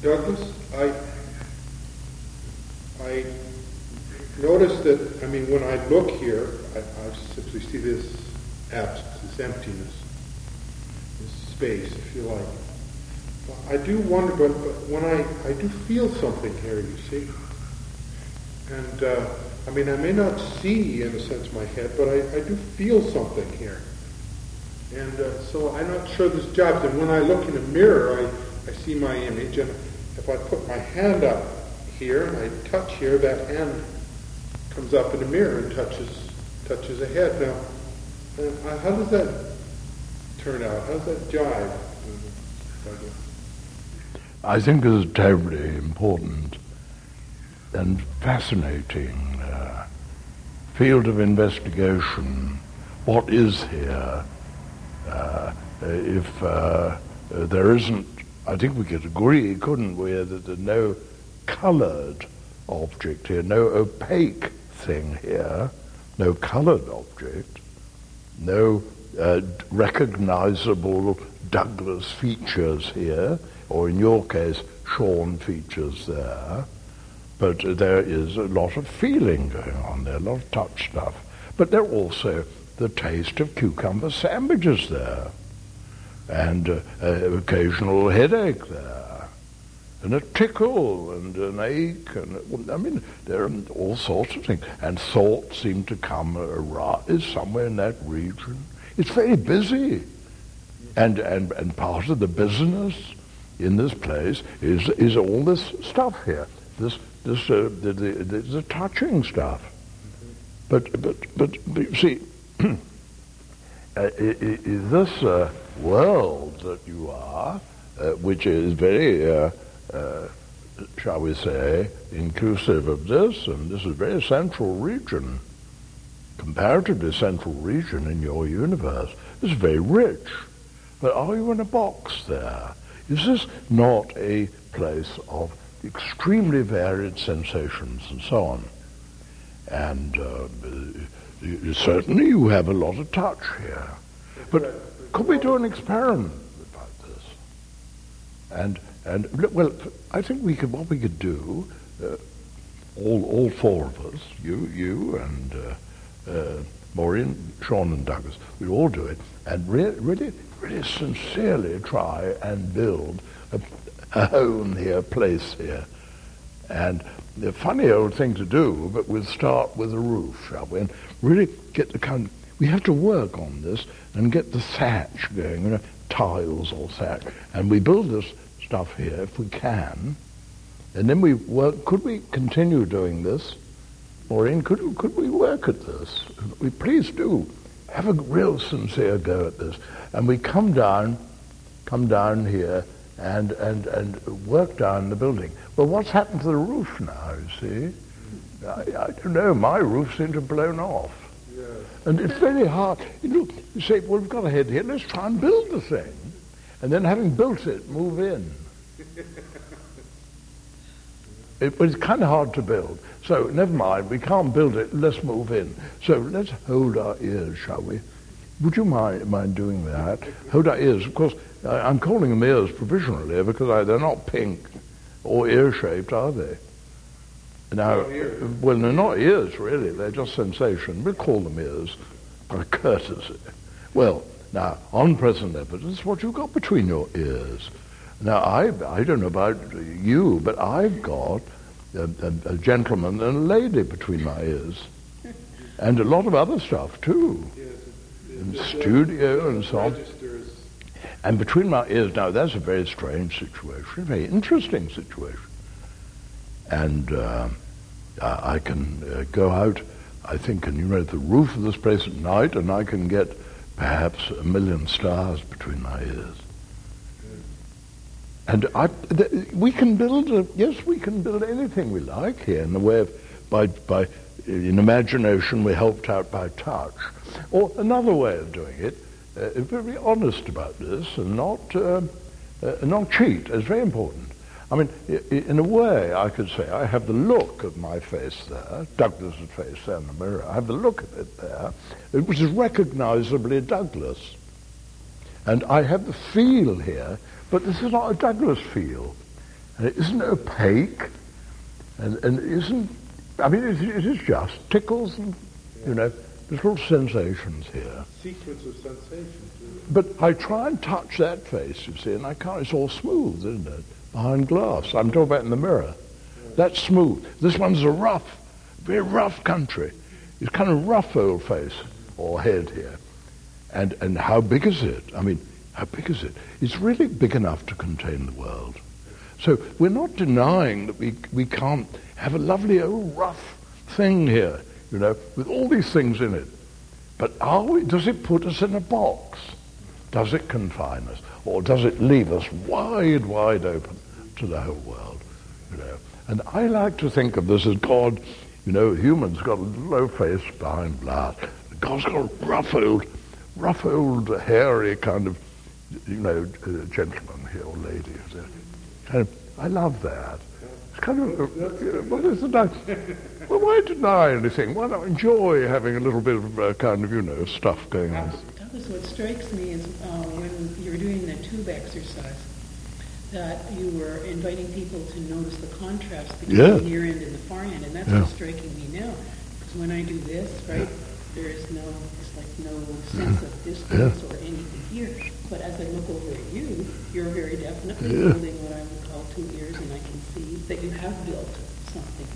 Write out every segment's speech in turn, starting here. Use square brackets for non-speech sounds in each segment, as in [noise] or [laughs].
Douglas, I, I notice that, I mean, when I look here, I, I simply see this absence, this emptiness, this space, if you like. I do wonder, but, but when I, I do feel something here, you see. And, uh, I mean, I may not see, in a sense, my head, but I, I do feel something here. And uh, so I'm not sure this job. And when I look in a mirror, I, I see my image, and if I put my hand up here and I touch here, that hand comes up in the mirror and touches touches a head. Now, how does that turn out? How does that jive? I think it's a terribly important and fascinating uh, field of investigation. What is here? Uh, if uh, there isn't, I think we could agree, couldn't we, that there's no coloured object here, no opaque thing here, no coloured object, no uh, recognizable Douglas features here, or in your case, Sean features there. But there is a lot of feeling going on there, a lot of touch stuff. But there are also the taste of cucumber sandwiches there, and uh, uh, occasional headache there, and a tickle and an ache, and I mean there are all sorts of things. And thoughts seem to come arise somewhere in that region. It's very busy, and and and part of the business in this place is is all this stuff here. This this uh, the, the, the, the touching stuff. But but but, but see uh, [clears throat] this uh, world that you are, uh, which is very, uh, shall we say, inclusive of this, and this is a very central region, comparatively central region in your universe, is very rich. But are you in a box there? Is this not a place of extremely varied sensations and so on? And uh, certainly you have a lot of touch here. But could we do an experiment about this? And, and well, I think we could, what we could do, uh, all, all four of us, you, you and uh, uh, Maureen, Sean and Douglas, we'd all do it, and re- really, really sincerely try and build a, a home here, a place here. And a funny old thing to do, but we'll start with the roof, shall we? And really get the kind. We have to work on this and get the thatch going, you know, tiles or thatch, and we build this stuff here if we can, and then we work. Could we continue doing this, Maureen? Could could we work at this? We please do have a real sincere go at this, and we come down, come down here and, and, and work down the building. Well, what's happened to the roof now, you see? I, I don't know, my roof seemed to have blown off. Yes. And it's very hard. You, know, you say, well, we've got a head here, let's try and build the thing. And then having built it, move in. [laughs] it, it's kind of hard to build. So never mind, we can't build it, let's move in. So let's hold our ears, shall we? Would you mind, mind doing that? Hold our ears. Of course, I, am calling them ears provisionally because I, they're not pink or ear-shaped, are they? Now, well, they're not ears really. They're just sensation. We call them ears by [laughs] courtesy. Well, now, on present evidence, what you've got between your ears. Now, I, I don't know about you, but I've got a, a, a gentleman and a lady between my ears. [laughs] And a lot of other stuff, too. In studio and so on. And between my ears, now that's a very strange situation, a very interesting situation. And uh, I can uh, go out, I think, and you know, the roof of this place at night, and I can get perhaps a million stars between my ears. And I, th- we can build, a, yes, we can build anything we like here in the way of, by, by, in imagination, we're helped out by touch. Or another way of doing it uh, very honest about this and not, uh, uh, not cheat. It's very important. I mean, in a way, I could say I have the look of my face there, Douglas's face there in the mirror. I have the look of it there, which is recognizably Douglas. And I have the feel here, but this is not a Douglas feel. and it isn't opaque, and, and it isn't, I mean, it, it is just tickles and, you know, little sensations here. Sequence of sensations. But I try and touch that face, you see, and I can't. It's all smooth, isn't it? Behind glass. I'm talking about in the mirror. That's smooth. This one's a rough, very rough country. It's kind of rough old face or head here. And, and how big is it? I mean, how big is it? It's really big enough to contain the world. So we're not denying that we, we can't have a lovely old rough thing here, you know, with all these things in it. But are we, does it put us in a box? Does it confine us? Or does it leave us wide, wide open to the whole world? You know? And I like to think of this as God, you know, humans got a low face behind blood. God's got a rough old, rough old, hairy kind of, you know, uh, gentleman here or lady. Of, I love that. It's kind of, what is the nice? Well, why deny anything? Why not enjoy having a little bit of uh, kind of, you know, stuff going on? Douglas, what strikes me is uh, when you were doing the tube exercise, that you were inviting people to notice the contrast between Yeah. the near end and the far end, and that's Yeah. what's striking me now. Because when I do this, right, there is no, it's like no sense of distance or anything here. But as I look over at you, you're very definitely Yeah. holding what I would call two ears, and I can see that you have built something,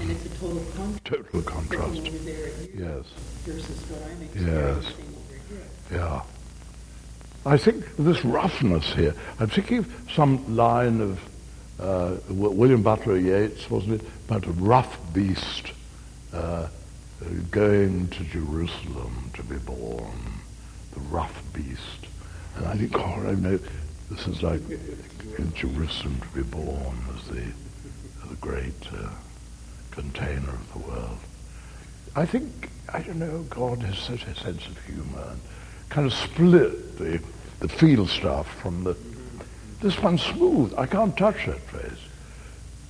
and it's a total contrast. Total contrast. Over there at you Yes. versus what I'm Yes. over here. Yeah. I think this roughness here, I'm thinking of some line of uh, W- William Butler Yeats, wasn't it, about a rough beast uh, going to Jerusalem to be born, the rough beast. And I think, oh, know, this is like in Jerusalem to be born as the, the great uh, container of the world. I think, I don't know, God has such a sense of humor and kind of split the, the feel stuff from the, this one's smooth. I can't touch that face.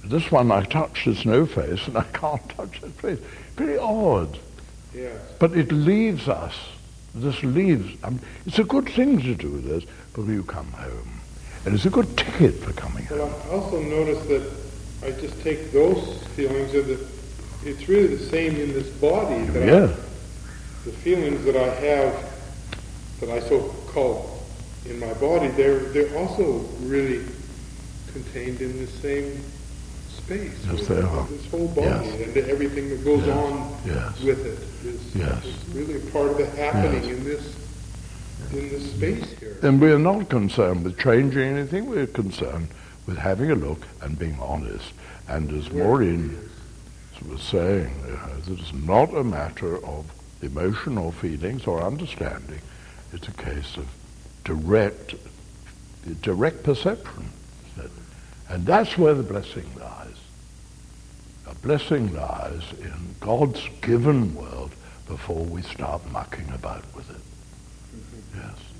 This one I touch, there's no face, and I can't touch that face. Very odd. Yes. But it leaves us. This leaves. I mean, it's a good thing to do this, but you come home. And it's a good ticket for coming Well, home. I also noticed that I just take those feelings and that it's really the same in this body. That I, the feelings that I have, that I so call in my body, they're they're also really contained in the same space. Yes, they are. This whole body Yes. and everything that goes Yes. on Yes. with it is, Yes. is really part of the happening in this in this space here. And we're not concerned with changing anything. We're concerned with having a look and being honest. And as Maureen was saying, uh, that it's not a matter of emotion or feelings or understanding. It's a case of direct, direct perception. And that's where the blessing lies. A blessing lies in God's given world before we start mucking about with it. Yes.